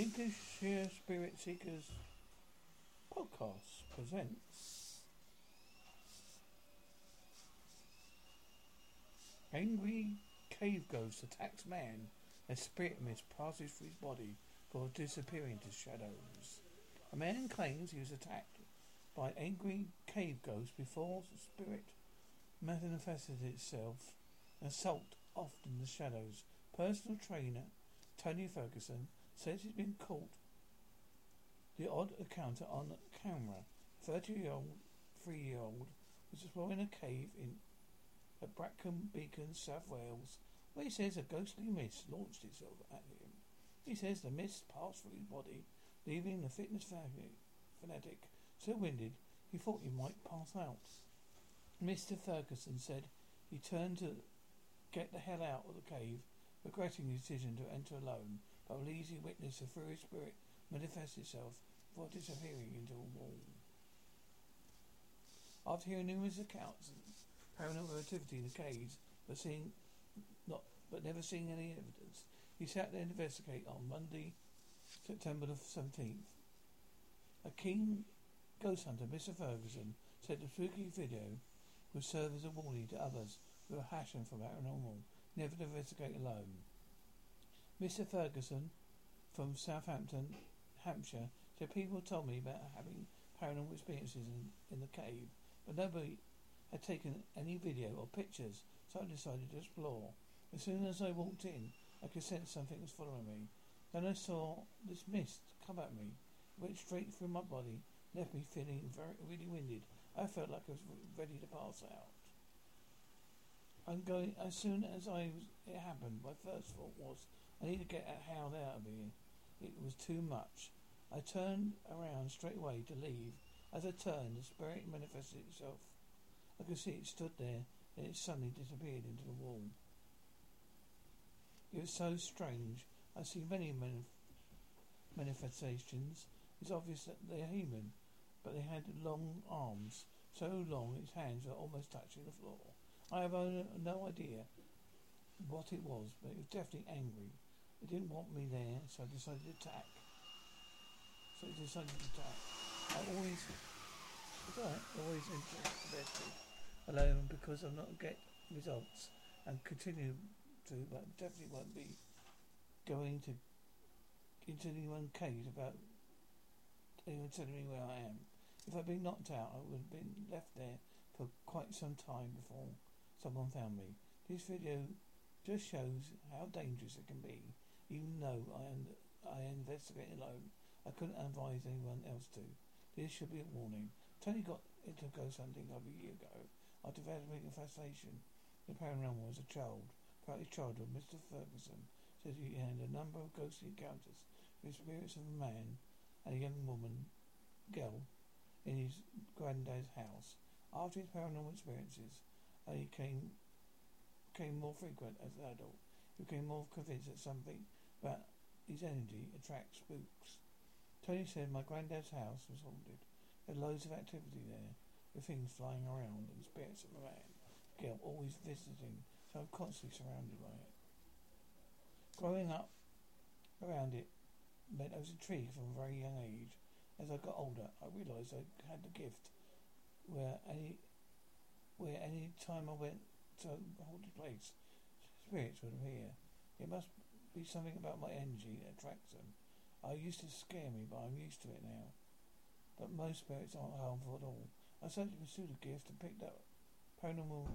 Lincolnshire Spirit Seekers podcast presents Angry cave ghost attacks man as spirit mist passes through his body before disappearing into shadows. A man claims he was attacked by angry cave ghost before the spirit manifested itself assault off in the shadows. Personal trainer Tony Ferguson says he's been caught the odd encounter on camera. Thirty-year-old, three-year-old was exploring a cave in at Brecon Beacon, South Wales, where he says a ghostly mist launched itself at him. He says the mist passed through his body, leaving the fitness fanatic so winded he thought he might pass out. Mr. Ferguson said he turned to get the hell out of the cave, regretting his decision to enter alone but believes he witnessed a furry spirit manifest itself before disappearing into a wall. After hearing numerous accounts of paranormal activity in the caves, but seeing not but never seeing any evidence, he sat there to investigate on Monday, September the seventeenth. A keen ghost hunter, Mr. Ferguson, said the spooky video would serve as a warning to others who are hashing for paranormal, never to investigate alone. Mr. Ferguson from Southampton, Hampshire, said people told me about having paranormal experiences in, in the cave, but nobody had taken any video or pictures, so I decided to explore. As soon as I walked in, I could sense something was following me. Then I saw this mist come at me. Went straight through my body, left me feeling very really winded. I felt like I was ready to pass out. I'm going as soon as I was, it happened. My first thought was I need to get the hell out of here. It was too much. I turned around straight away to leave. As I turned, the spirit manifested itself. I could see it stood there, and it suddenly disappeared into the wall. It was so strange. I see many manif- manifestations. It's obvious that they are human, but they had long arms, so long its hands were almost touching the floor. I have no idea what it was, but it was definitely angry. It didn't want me there, so I decided to attack. So I decided to attack. I always, alright, always invested alone because I'm not get results and continue to, but definitely won't be going to into anyone case about anyone telling me where I am. If I'd been knocked out, I would have been left there for quite some time before someone found me. This video just shows how dangerous it can be even though I, I investigate alone, I couldn't advise anyone else to. This should be a warning. Tony got into ghost hunting over a year ago after developing a fascination with paranormal as a child. Throughout childhood, Mr. Ferguson says he had a number of ghostly encounters with spirits of a man and a young woman, girl, in his granddad's house. After his paranormal experiences, he came became more frequent as an adult. He became more convinced that something but his energy attracts spooks. Tony said my granddad's house was haunted. There was loads of activity there, with things flying around and spirits of man, girl always visiting, so I'm constantly surrounded by it. Growing up around it meant I was intrigued from a very young age. As I got older, I realised I had the gift where any where any time I went to a haunted place, spirits would appear. It must be something about my energy that attracts them. I used to scare me, but I'm used to it now. But most spirits aren't harmful at all. I started to pursue the gift and picked up paranormal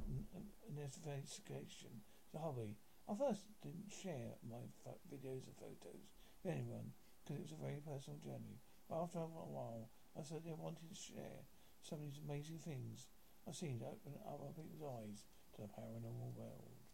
investigation as a hobby. I first didn't share my fo- videos and photos with anyone because it was a very personal journey. But after a while, I I wanted to share some of these amazing things I've seen to open other people's eyes to the paranormal world.